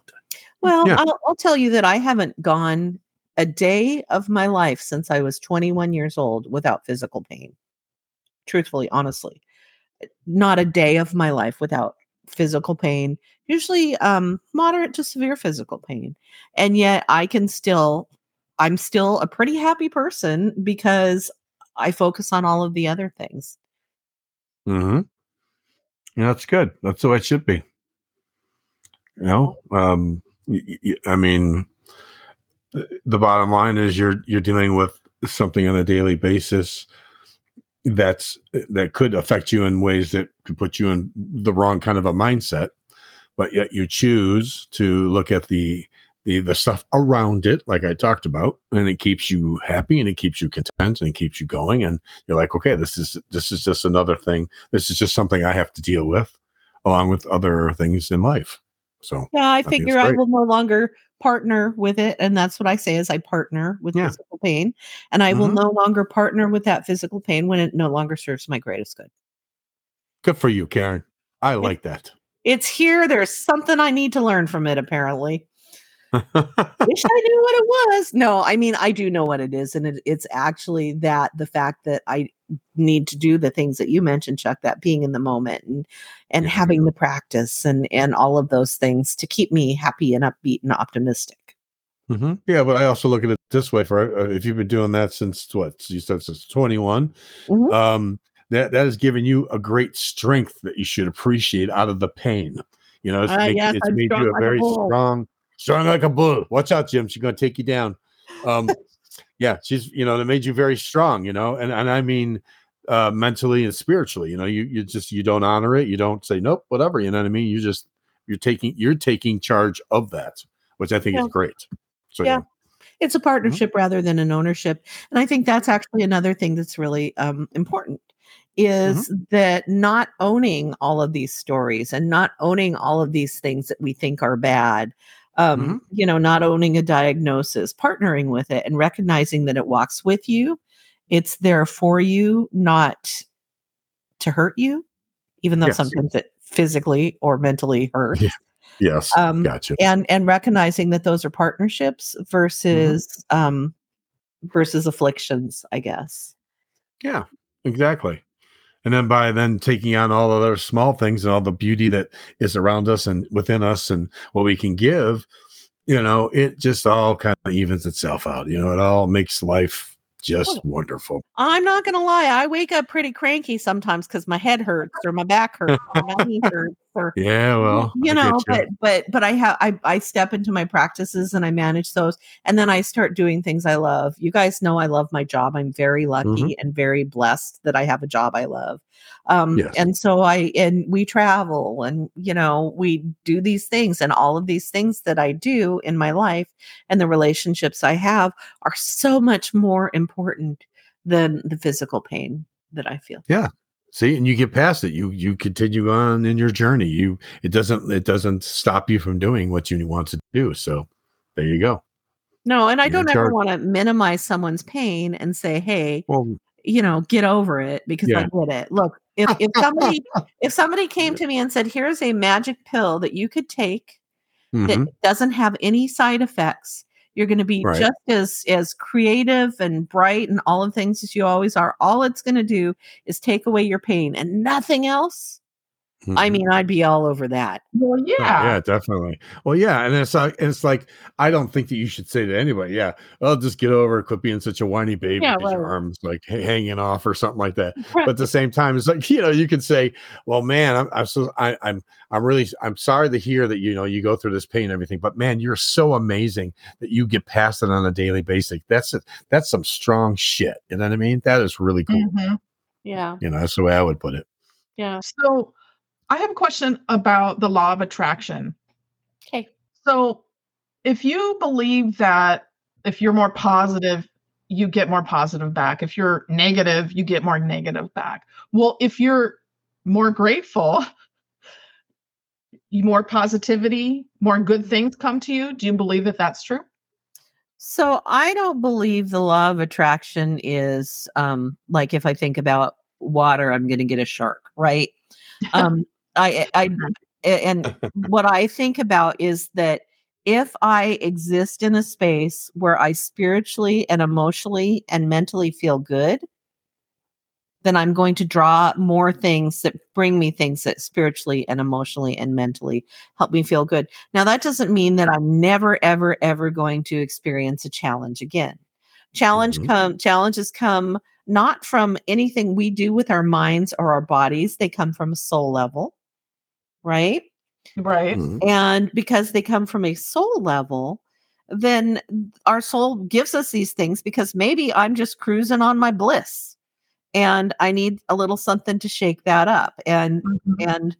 Well, Yeah. I'll, I'll tell you that I haven't gone a day of my life since I was 21 years old without physical pain. Truthfully, honestly, not a day of my life without physical pain, usually um, moderate to severe physical pain. And yet I can still, I'm still a pretty happy person because I focus on all of the other things. Mm-hmm. Yeah, that's good. That's the way it should be. You know, um, y- y- I mean, the bottom line is you're you're dealing with something on a daily basis that's uh, that could affect you in ways that could put you in the wrong kind of a mindset, but yet you choose to look at the the the stuff around it, like I talked about, and it keeps you happy and it keeps you content and it keeps you going, and you're like, okay, this is this is just another thing. This is just something I have to deal with, along with other things in life. So Yeah, I figure I will no longer partner with it. And that's what I say is I partner with Yeah. physical pain. And I will Mhm. no longer partner with that physical pain when it no longer serves my greatest good. good for you, Karen. I like that. It's here. There's something I need to learn from it, apparently. Wish I knew what it was. No, I mean, I do know what it is. And it, it's actually that the fact that I need to do the things that you mentioned, Chuck, that being in the moment and and Yeah. having the practice and and all of those things to keep me happy and upbeat and optimistic. Mhm. Yeah, but I also look at it this way: for uh, if you've been doing that since what you said since 21, Mhm. um, that that has given you a great strength that you should appreciate out of the pain. You know, it's, Ah, make- yes, it's made you a like very bull. strong, strong like a bull. Watch out, Jim; she's going to take you down. Um, yeah, she's you know, that made you very strong. You know, and and I mean, uh, mentally and spiritually. You know, you you just you don't honor it. You don't say nope, whatever. You know what I mean? You just you're taking you're taking charge of that, which I think Yeah. is great. So Yeah. It's a partnership rather than an ownership. And I think that's actually another thing that's really um, important is that not owning all of these stories and not owning all of these things that we think are bad, um, you know, not owning a diagnosis, partnering with it and recognizing that it walks with you. It's there for you, not to hurt you, even though Yes. sometimes it physically or mentally hurts. Yeah. yes, Um, gotcha. and and recognizing that those are partnerships versus um versus afflictions i guess Yeah, exactly. And then by then taking on all the other small things and all the beauty that is around us and within us and what we can give, you know, it just all kind of evens itself out. You know, it all makes life just oh. wonderful. I'm not gonna lie, I wake up pretty cranky sometimes because my head hurts or my back hurts or my knee hurts or Yeah, well, you know, you. but but but I have I I step into my practices and I manage those and then I start doing things I love. You guys know I love my job. I'm very lucky Mhm. and very blessed that I have a job I love. Um Yes. and so I and we travel and you know, we do these things and all of these things that I do in my life and the relationships I have are so much more important than the physical pain that I feel. See, and you get past it. You you continue on in your journey. You it doesn't it doesn't stop you from doing what you want to do. So there you go. No, and I You're don't ever want to minimize someone's pain and say, "Hey, Well, you know, get over it because I Yeah. get it." Look, if if somebody if somebody came to me and said, "Here's a magic pill that you could take mhm. that doesn't have any side effects. You're going to be Right. just as as creative and bright and all of things as you always are. All it's going to do is take away your pain and nothing else." I Mhm. mean, I'd be all over that. Well, Oh, yeah. yeah, definitely. Well, yeah, and it's like it's like I don't think that you should say to anybody, "Yeah, well, just get over it. Quit being such a whiny baby Yeah, because your arms like hanging off or something like that." But at the same time, it's like you know, you can say, "Well, man, I'm I'm so I, I'm I'm really I'm sorry to hear that you know you go through this pain and everything, but man, you're so amazing that you get past it on a daily basis. That's a, that's some strong shit. You know what I mean? That is really cool. Mhm. Yeah. You know, that's the way I would put it. Yeah. So I have a question about the law of attraction. Okay. So if you believe that if you're more positive, you get more positive back. If you're negative, you get more negative back. Well, if you're more grateful, more positivity, more good things come to you. Do you believe that that's true? So I don't believe the law of attraction is um like if I think about water, I'm gonna get a shark, right? Um I I and what I think about is that if I exist in a space where I spiritually and emotionally and mentally feel good, then I'm going to draw more things that bring me things that spiritually and emotionally and mentally help me feel good. Now, that doesn't mean that I'm never, ever, ever going to experience a challenge again. Challenge Mhm. come challenges come not from anything we do with our minds or our bodies. They come from a soul level, right? Right. Mhm. And because they come from a soul level, then our soul gives us these things because maybe I'm just cruising on my bliss and I need a little something to shake that up. And Mhm. and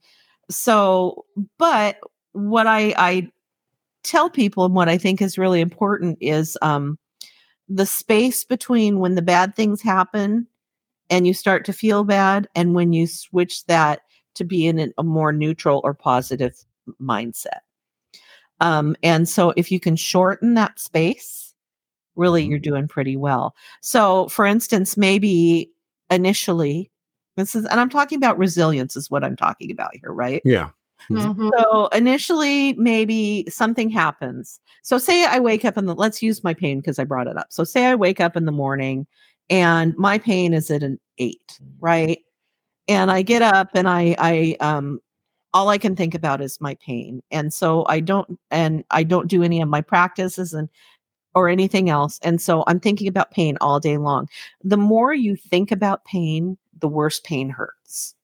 so but what I I tell people and what I think is really important is um the space between when the bad things happen and you start to feel bad and when you switch that to be in a more neutral or positive mindset. Um, and so if you can shorten that space, really you're doing pretty well. So for instance, maybe initially, this is and I'm talking about resilience is what I'm talking about here, right? Yeah. Mhm. So initially, maybe something happens. So say I wake up in the let's use my pain because I brought it up. So say I wake up in the morning and my pain is at an eight, right? And I get up and I I um all I can think about is my pain. And so I don't and I don't do any of my practices and or anything else. And so I'm thinking about pain all day long. The more you think about pain, the worse pain hurts.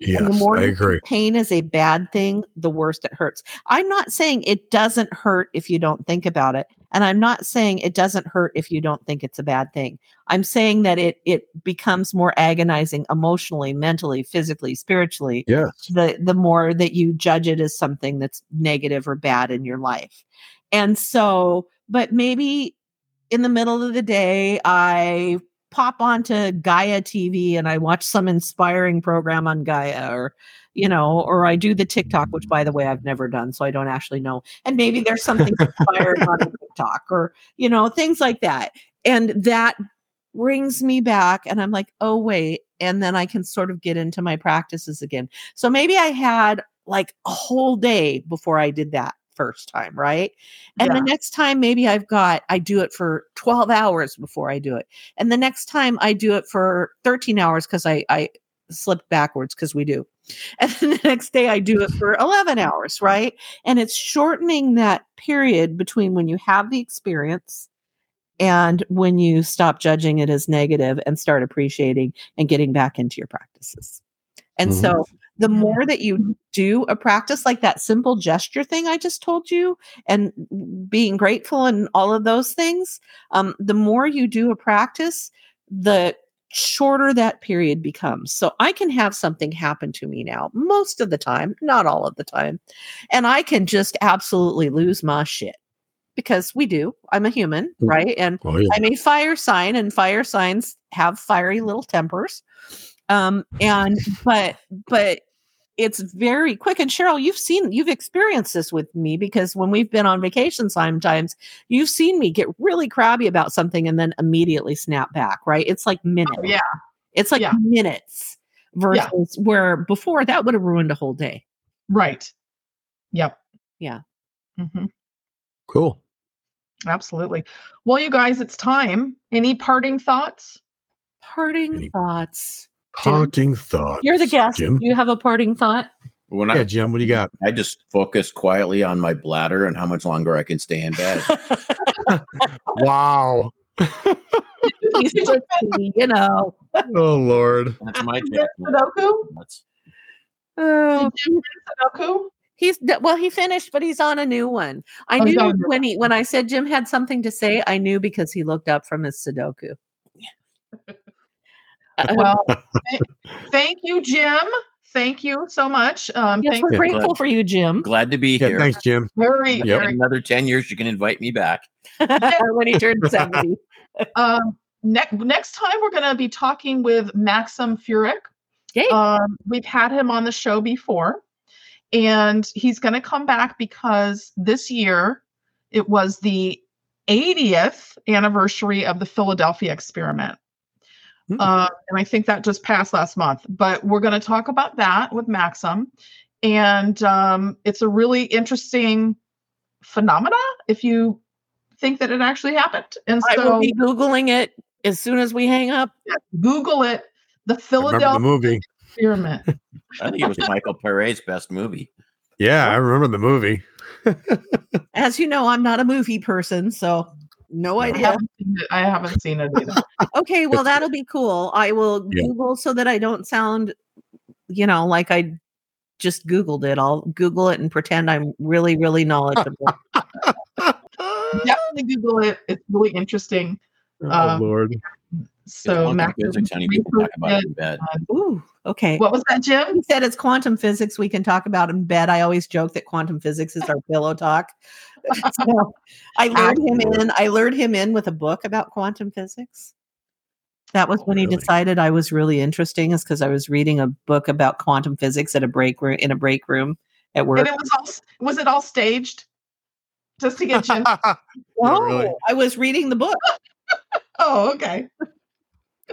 Yes, And the more I agree. pain is a bad thing, the worse it hurts. I'm not saying it doesn't hurt if you don't think about it. And I'm not saying it doesn't hurt if you don't think it's a bad thing. I'm saying that it it becomes more agonizing emotionally, mentally, physically, spiritually, Yes. the the more that you judge it as something that's negative or bad in your life. And so, but maybe in the middle of the day, I pop onto Gaia TV and I watch some inspiring program on Gaia or you know, or I do the TikTok, which by the way I've never done, so I don't actually know. And maybe there's something inspiring on TikTok or you know, things like that. And that brings me back and I'm like, "Oh wait." And then I can sort of get into my practices again. So maybe I had like a whole day before I did that first time, right? And Yeah. the next time maybe I've got I do it for 12 hours before I do it. And the next time I do it for 13 hours cuz I I slipped backwards cuz we do. And then the next day I do it for 11 hours, right? And it's shortening that period between when you have the experience and when you stop judging it as negative and start appreciating and getting back into your practices. And Mhm. so the Mhm. more that you do a practice like that simple gesture thing I just told you and being grateful and all of those things, um, the more you do a practice, the shorter that period becomes. So I can have something happen to me now most of the time, not all of the time, and I can just absolutely lose my shit because we do. I'm a human, Mm. right? And Oh yeah. I'm a fire sign, and fire signs have fiery little tempers. Um, and but but it's very quick. And Cheryl, you've seen you've experienced this with me because when we've been on vacation sometimes, you've seen me get really crabby about something and then immediately snap back, right? It's like minutes. Oh, yeah. It's like Yeah. minutes versus where before that would have ruined a whole day. Right. Yep. Yeah. Mm-hmm. Cool. Absolutely. Well, you guys, it's time. Any parting thoughts? Parting Any- thoughts. Jim? Parting thought. You're the guest. Jim. Do you have a parting thought? When Yeah, I, Jim. What do you got? I just focus quietly on my bladder and how much longer I can stay in bed. Wow. You know. Oh Lord. That's my Did you judgment. finish Sudoku? That's- Oh, Did you finish Sudoku? he's well. He finished, but he's on a new one. I Oh, knew on a when he when I said Jim had something to say. I knew because he looked up from his Sudoku. Uh, Well, th- thank you, Jim. Thank you so much. Um, yes, thank we're Yeah, grateful glad- for you, Jim. Glad to be Yeah, here. thanks, Jim. very, Yep. Very another 10 years, you can invite me back. when he turns seventy. Um, next next time we're going to be talking with Maxim Furek. Yay! Um, we've had him on the show before, and he's going to come back because this year it was the 80th anniversary of the Philadelphia experiment. Hmm. Uh, and I think that just passed last month. But we're going to talk about that with Maxim, and um, it's a really interesting phenomena if you think that it actually happened. And I will be googling it as soon as we hang up. Google it. The I remember the Philadelphia movie. experiment. I think it was Michael Paré's best movie. Yeah, I remember the movie. As you know, I'm not a movie person, so no I idea. haven't seen it. I haven't seen it either. Okay, well that'll be cool. I will Yeah. Google so that I don't sound, you know, like I just Googled it. I'll Google it and pretend I'm really, really knowledgeable. Definitely Google it. It's really interesting. oh Um, Lord. So Quantum Max, physics, honey, we can talk about it in bed. Ooh, okay. what was that, Jim? He said it's quantum physics we can talk about in bed. I always joke that quantum physics is our pillow talk. so I lured him in. I lured him in with a book about quantum physics. That was Oh, when he decided I was really interesting, is because I was reading a book about quantum physics at a break room in a break room at work. And it was all was it all staged? Just to get Jim. Oh, really. I was reading the book. oh, okay.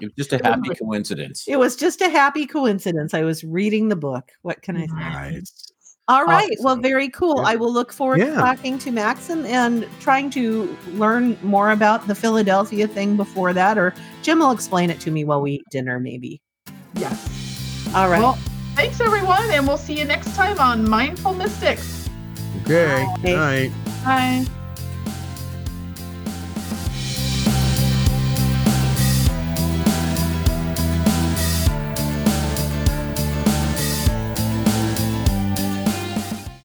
It was just a happy coincidence. It was just a happy coincidence. I was reading the book. What can I say? Nice. All right. Well, very cool. Yeah. I will look forward to talking to Maxim and trying to learn more about the Philadelphia thing before that, or Jim will explain it to me while we eat dinner, maybe. Yes. All right. Well, thanks everyone, and we'll see you next time on Mindful Mystics. Okay. Bye. Night. Bye.